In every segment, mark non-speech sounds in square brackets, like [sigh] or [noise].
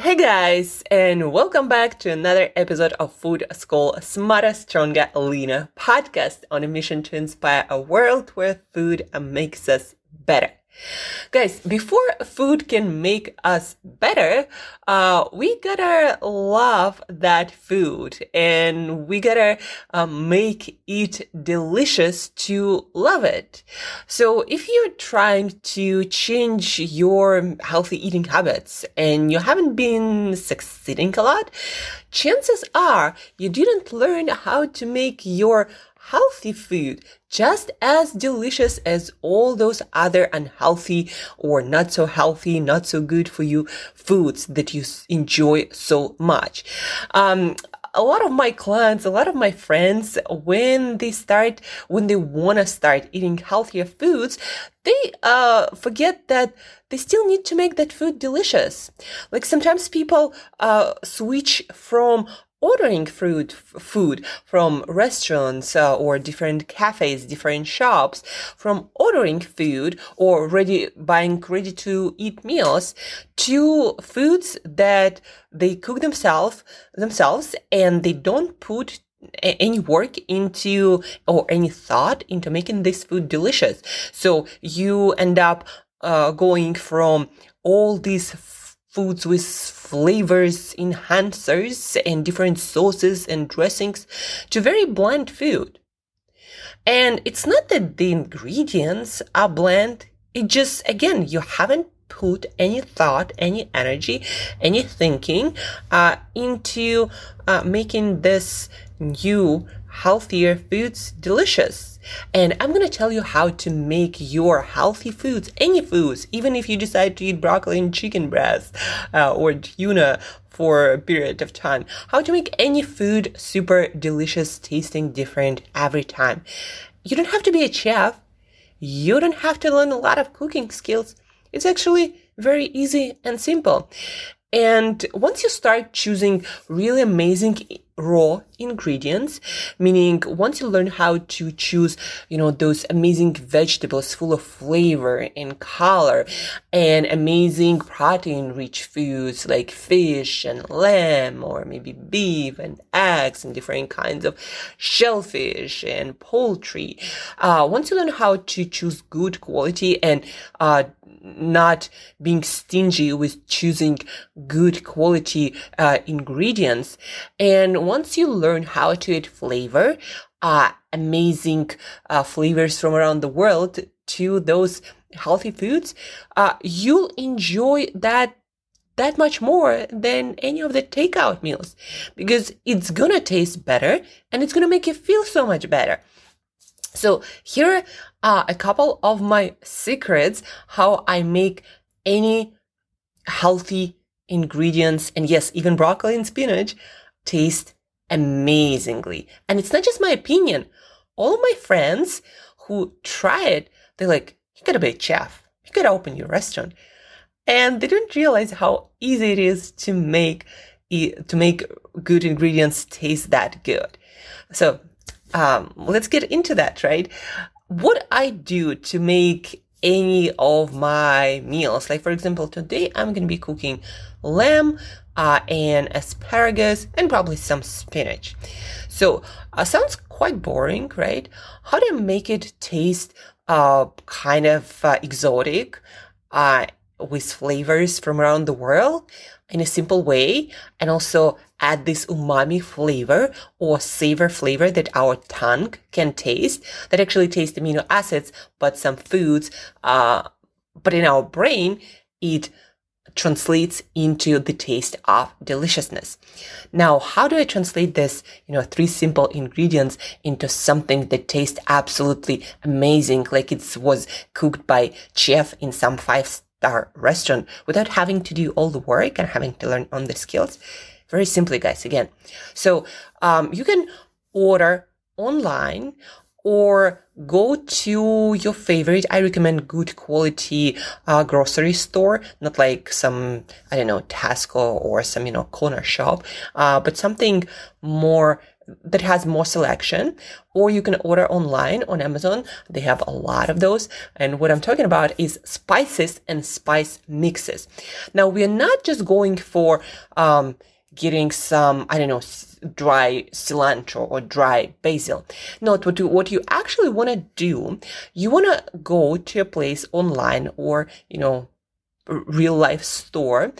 Hey guys, and welcome back to another episode of Food School Smarter, Stronger, Leaner podcast on a mission to inspire a world where food makes us better. Guys, before food can make us better, uh, we gotta love that food and we gotta uh, make it delicious to love it. So if you're trying to change your healthy eating habits and you haven't been succeeding a lot, chances are you didn't learn how to make your healthy food just as delicious as all those other unhealthy or not so healthy, not so good for you foods that you enjoy so much. Um, a lot of my clients, a lot of my friends, when they start, when they want to start eating healthier foods, they uh, forget that they still need to make that food delicious. Like sometimes people uh, switch from ordering food food from restaurants uh, or different cafes different shops from ordering food or ready buying ready to eat meals to foods that they cook themselves themselves and they don't put any work into or any thought into making this food delicious. So you end up uh, going from all these foods with flavors, enhancers, and different sauces and dressings to very bland food. And it's not that the ingredients are bland, it just, again, you haven't put any thought, any energy, any thinking uh, into uh, making this new healthier foods delicious. And I'm to tell you how to make your healthy foods, any foods, even if you decide to eat broccoli and chicken breast uh, or tuna for a period of time, how to make any food super delicious, tasting different every time. You don't have to be a chef. You don't have to learn a lot of cooking skills. It's actually very easy and simple. And once you start choosing really amazing raw ingredients, meaning once you learn how to choose, you know, those amazing vegetables full of flavor and color and amazing protein rich foods like fish and lamb or maybe beef and eggs and different kinds of shellfish and poultry. Uh, once you learn how to choose good quality and, uh, not being stingy with choosing good quality uh, ingredients and once you learn how to add flavor, uh, amazing uh, flavors from around the world to those healthy foods, uh, you'll enjoy that that much more than any of the takeout meals because it's gonna taste better and it's gonna make you feel so much better. So here are a couple of my secrets how I make any healthy ingredients and yes, even broccoli and spinach taste amazingly. And it's not just my opinion. All of my friends who try it, they're like, you gotta be a chef. You gotta open your restaurant. And they don't realize how easy it is to make to make good ingredients taste that good. So um, let's get into that, right? What I do to make any of my meals, like for example, today I'm gonna be cooking lamb uh, and asparagus and probably some spinach. So uh, sounds quite boring, right? How to make it taste uh, kind of uh, exotic uh, with flavors from around the world in a simple way and also add this umami flavor or savor flavor that our tongue can taste that actually tastes amino acids but some foods uh, but in our brain it translates into the taste of deliciousness. Now, how do I translate this, you know, three simple ingredients into something that tastes absolutely amazing, like it was cooked by chef in some five star restaurant without having to do all the work and having to learn on the skills? Very simply, guys, again. So, um, you can order online or go to your favorite. I recommend good quality uh, grocery store, not like some I don't know Tesco or some you know corner shop, uh, but something more that has more selection, or you can order online on Amazon. They have a lot of those. And what I'm talking about is spices and spice mixes. Now, we're not just going for, um, getting some, I don't know, dry cilantro or dry basil. No, what you, what you actually want to do, you want to go to a place online or, you know, real life store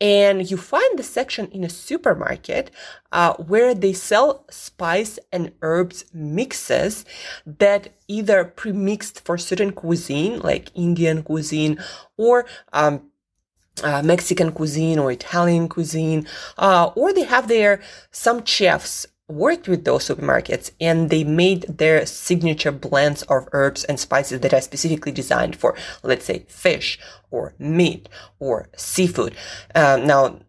and you find the section in a supermarket uh, where they sell spice and herbs mixes that either pre-mixed for certain cuisine like indian cuisine or um, uh, Mexican cuisine or Italian cuisine, uh, or they have their some chefs worked with those supermarkets and they made their signature blends of herbs and spices that are specifically designed for, let's say, fish or meat or seafood. Um, now,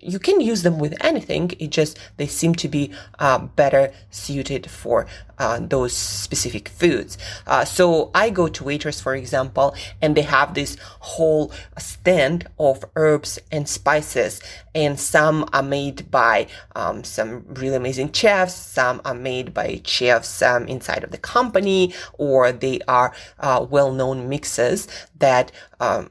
you can use them with anything. It just they seem to be uh, better suited for uh, those specific foods. Uh, so I go to Waitrose, for example, and they have this whole stand of herbs and spices, and some are made by um, some really amazing chefs. Some are made by chefs um, inside of the company, or they are uh, well-known mixes that. Um,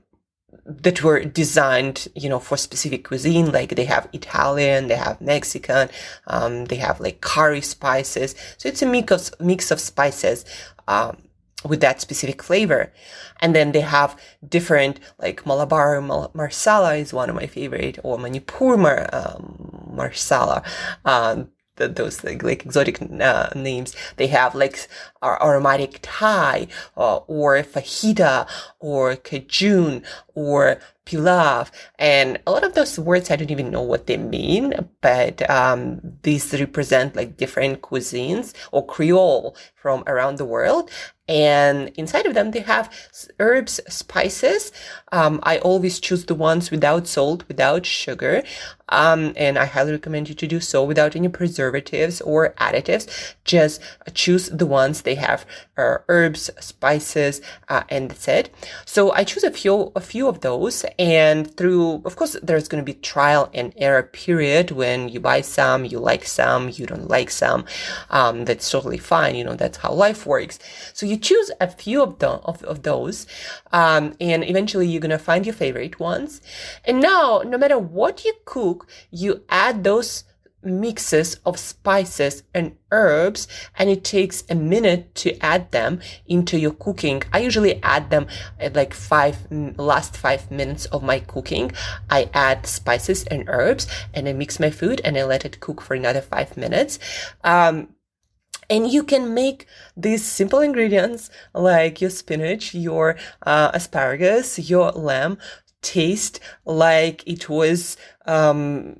that were designed, you know, for specific cuisine. Like they have Italian, they have Mexican, um, they have like curry spices. So it's a mix of mix of spices. Um, with that specific flavor. And then they have different, like Malabar Mal- Marsala is one of my favorite, or Manipur Mar- um, Marsala. Um, those like, like exotic uh, names. They have like aromatic Thai uh, or fajita or cajun or pilaf. And a lot of those words, I don't even know what they mean, but um, these represent like different cuisines or Creole from around the world. And inside of them, they have herbs, spices. Um, I always choose the ones without salt, without sugar. Um, and I highly recommend you to do so without any preservatives or additives. Just choose the ones they have uh, herbs, spices, uh, and that's it. So I choose a few, a of those and through, of course, there's going to be trial and error period when you buy some, you like some, you don't like some. Um, that's totally fine. You know, that's how life works. So you choose a few of, the, of, of those, um, and eventually you're going to find your favorite ones. And now, no matter what you cook, you add those mixes of spices and herbs and it takes a minute to add them into your cooking. I usually add them at like five, last five minutes of my cooking. I add spices and herbs and I mix my food and I let it cook for another five minutes. Um, and you can make these simple ingredients like your spinach, your uh, asparagus, your lamb taste like it was um,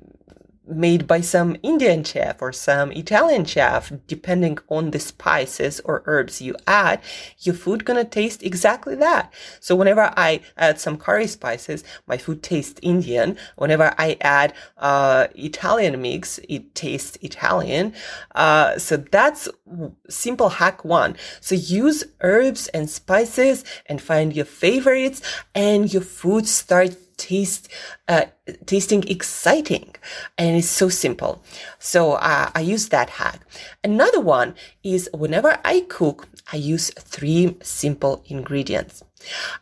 made by some Indian chef or some Italian chef, depending on the spices or herbs you add, your food gonna taste exactly that. So whenever I add some curry spices, my food tastes Indian. Whenever I add uh, Italian mix, it tastes Italian. Uh, so that's simple hack one. So use herbs and spices and find your favorites and your food starts taste uh, tasting exciting and it's so simple so uh, i use that hack another one is whenever i cook i use three simple ingredients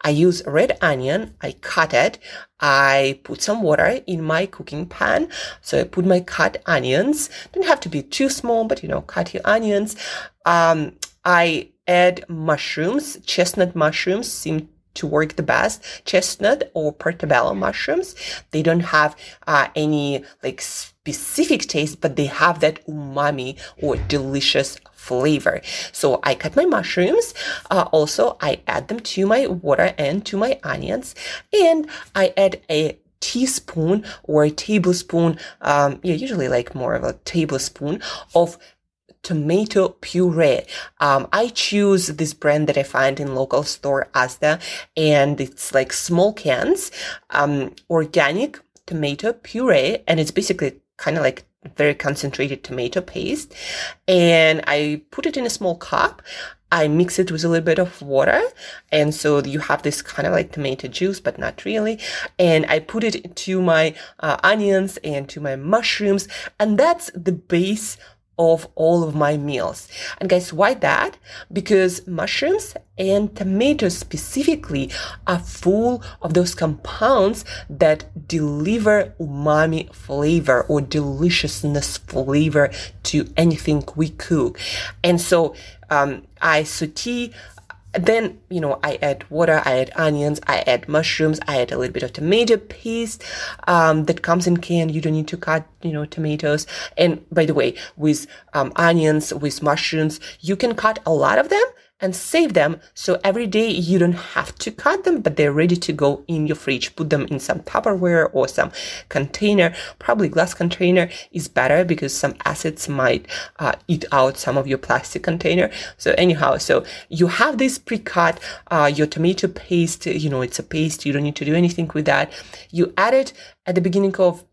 I use red onion. I cut it. I put some water in my cooking pan. So I put my cut onions. Don't have to be too small, but you know, cut your onions. Um, I add mushrooms. Chestnut mushrooms seem to work the best. Chestnut or portobello mushrooms, they don't have uh, any like specific taste, but they have that umami or delicious flavor. So I cut my mushrooms. Uh, also, I add them to my water and to my onions, and I add a teaspoon or a tablespoon, um, yeah, usually like more of a tablespoon of tomato puree. Um, I choose this brand that I find in local store Asda, and it's like small cans, um, organic tomato puree, and it's basically kind of like very concentrated tomato paste. And I put it in a small cup. I mix it with a little bit of water. And so you have this kind of like tomato juice, but not really. And I put it to my uh, onions and to my mushrooms. And that's the base of all of my meals. And guys, why that? Because mushrooms and tomatoes specifically are full of those compounds that deliver umami flavor or deliciousness flavor to anything we cook. And so um, I saute then, you know, I add water, I add onions, I add mushrooms, I add a little bit of tomato paste um, that comes in can. You don't need to cut, you know, tomatoes. And by the way, with um, onions, with mushrooms, you can cut a lot of them and save them so every day you don't have to cut them but they're ready to go in your fridge. Put them in some tupperware or some container. Probably glass container is better because some acids might uh, eat out some of your plastic container. So anyhow so you have this pre-cut uh, your tomato paste. You know it's a paste. You don't need to do anything with that. You add it at the beginning of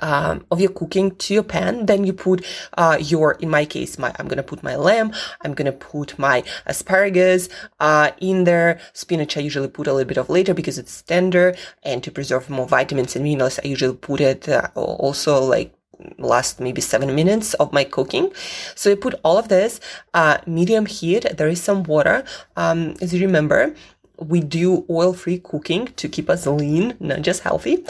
um, of your cooking to your pan. Then you put uh, your, in my case, my I'm gonna put my lamb. I'm gonna put my asparagus uh, in there. Spinach I usually put a little bit of later because it's tender and to preserve more vitamins and minerals. I usually put it uh, also like last maybe seven minutes of my cooking. So I put all of this, uh, medium heat. There is some water. Um, as you remember, we do oil free cooking to keep us lean, not just healthy.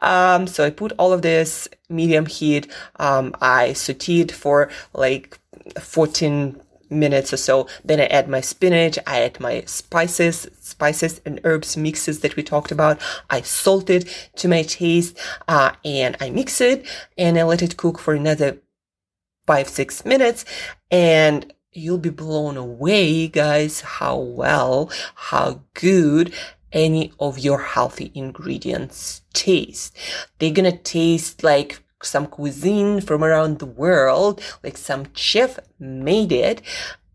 Um, so I put all of this medium heat. Um, I sauteed for like 14 minutes or so. Then I add my spinach. I add my spices, spices and herbs mixes that we talked about. I salt it to my taste, uh, and I mix it and I let it cook for another five, six minutes. And you'll be blown away, guys, how well, how good any of your healthy ingredients taste. They're gonna taste like some cuisine from around the world, like some chef made it,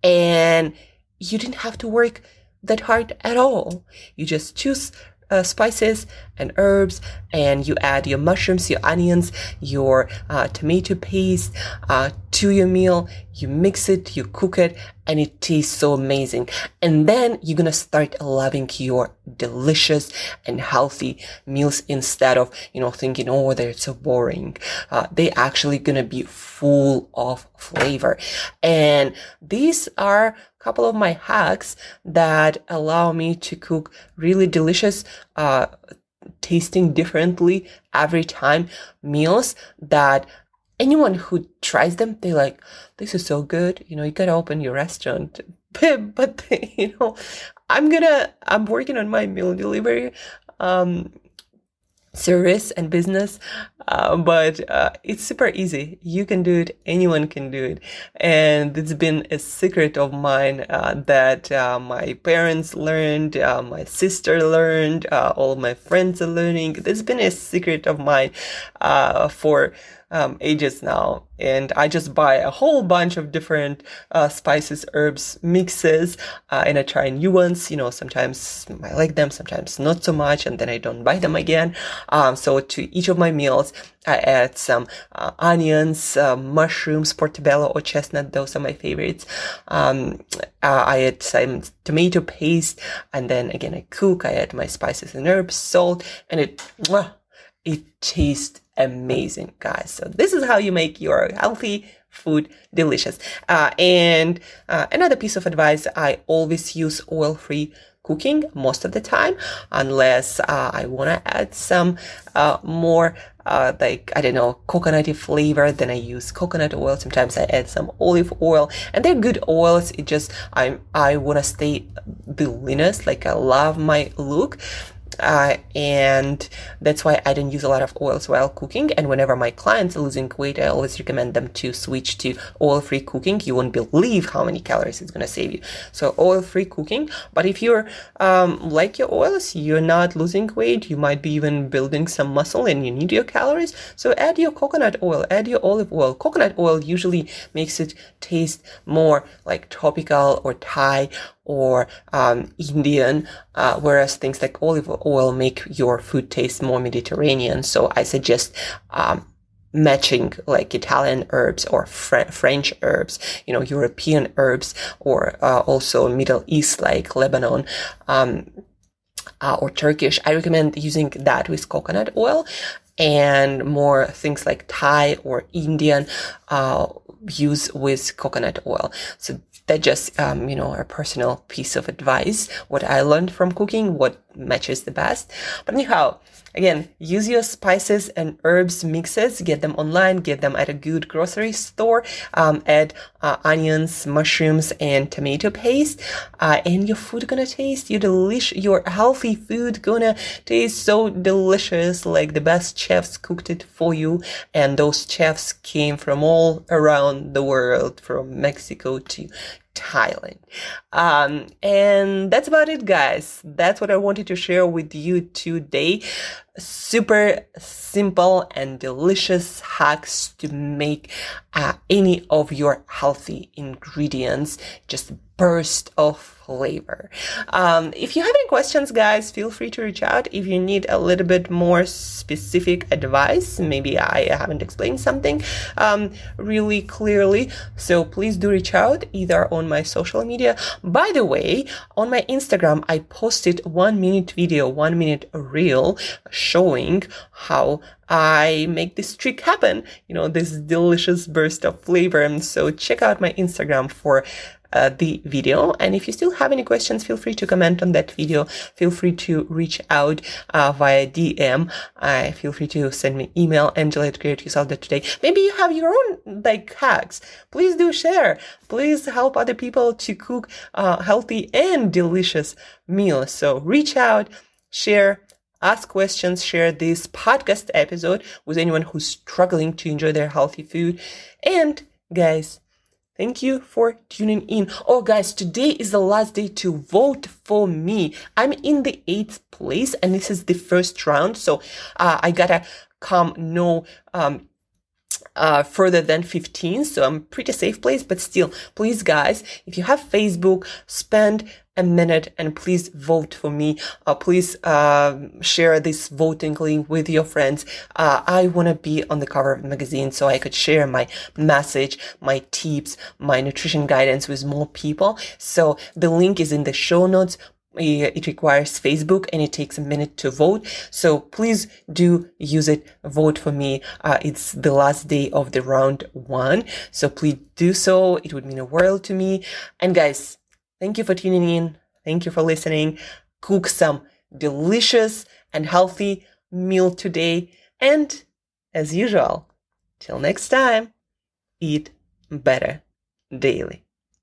and you didn't have to work that hard at all. You just choose uh, spices and herbs and you add your mushrooms, your onions, your uh, tomato paste uh, to your meal. You mix it, you cook it, and it tastes so amazing. And then you're gonna start loving your delicious and healthy meals instead of, you know, thinking, oh, they're so boring. Uh, they actually gonna be full of flavor. And these are couple of my hacks that allow me to cook really delicious, uh, tasting differently every time meals that anyone who tries them, they like, this is so good. You know, you gotta open your restaurant. [laughs] But, [laughs] you know, I'm gonna, I'm working on my meal delivery. Um, service and business uh, but uh, it's super easy. You can do it. Anyone can do it. And it's been a secret of mine uh, that uh, my parents learned uh, my sister learned uh, all my friends are learning. It's been a secret of mine for um, ages now. And I just buy a whole bunch of different uh, spices, herbs, mixes, uh, and I try new ones. You know, sometimes I like them, sometimes not so much, and then I don't buy them again. Um, so to each of my meals, I add some uh, onions, uh, mushrooms, portobello or chestnut. Those are my favorites. Um, uh, I add some tomato paste, and then again I cook. I add my spices and herbs, salt, and it it tastes amazing, guys. So this is how you make your healthy food delicious. Uh, and uh, another piece of advice, I always use oil-free cooking most of the time, unless uh, I want to add some uh, more uh, like I don't know coconutty flavor. Then I use coconut oil. Sometimes I add some olive oil, and they're good oils. It just I'm I want to stay the leanest. Like I love my look, uh, and that's why I don't use a lot of oils while cooking. And whenever my clients are losing weight, I always recommend them to switch to oil-free cooking. You won't believe how many calories it's gonna save you. So oil-free cooking. But if you're um, like your oils, you're not losing weight. You might be even building some muscle, and you need your calories. So add your coconut oil, add your olive oil. Coconut oil usually makes it taste more like tropical or Thai or um, Indian, uh, whereas things like olive oil make your food taste more Mediterranean. So I suggest um, matching like Italian herbs or Fr- French herbs, you know, European herbs, or uh, also Middle East like Lebanon. Um, uh, or Turkish, I recommend using that with coconut oil and more things like Thai or Indian uh, use with coconut oil. So that just um, you know a personal piece of advice. What i learned from cooking what matches the best. But anyhow Again, use your spices and herbs mixes, get them online, get them at a good grocery store, um, add uh, onions, mushrooms, and tomato paste, uh, and your food gonna taste. Your delicious, your healthy food gonna taste so delicious, like the best chefs cooked it for you, and those chefs came from all around the world, from Mexico to Thailand. Um, and that's about it, guys. That's what I wanted to share with you today. Super simple and delicious hacks to make uh, any of your healthy ingredients just burst of flavor. Um, if you have any questions, guys, feel free to reach out. If you need a little bit more specific advice, maybe I haven't explained something um, really clearly, so please do reach out either on my social media. By the way, on my Instagram, I posted one minute video, one minute reel showing how I make this trick happen, you know, this delicious burst of flavor. And so check out my Instagram for uh, the video. And if you still have any questions, feel free to comment on that video. Feel free to reach out uh, via DM. Uh, feel free to send me email, angela at today. Maybe you have your own like hacks. Please do share. Please help other people to cook uh, healthy and delicious meals. So reach out, share, ask questions, share this podcast episode with anyone who's struggling to enjoy their healthy food. And guys, Thank you for tuning in. Oh, guys, today is the last day to vote for me. I'm in the eighth place, and this is the first round. So uh, I gotta come no um, uh, further than 15. So I'm pretty safe place, but still, please, guys, if you have Facebook, spend a minute and please vote for me. Uh, please uh, share this voting link with your friends. Uh, I want to be on the cover of the magazine so I could share my message, my tips, my nutrition guidance with more people. So the link is in the show notes. It requires Facebook and it takes a minute to vote. So please do use it. Vote for me. Uh, it's the last day of the round one. So please do so. It would mean a world to me. And guys, Thank you for tuning in. Thank you for listening. Cook some delicious and healthy meal today. And as usual, till next time, eat better daily.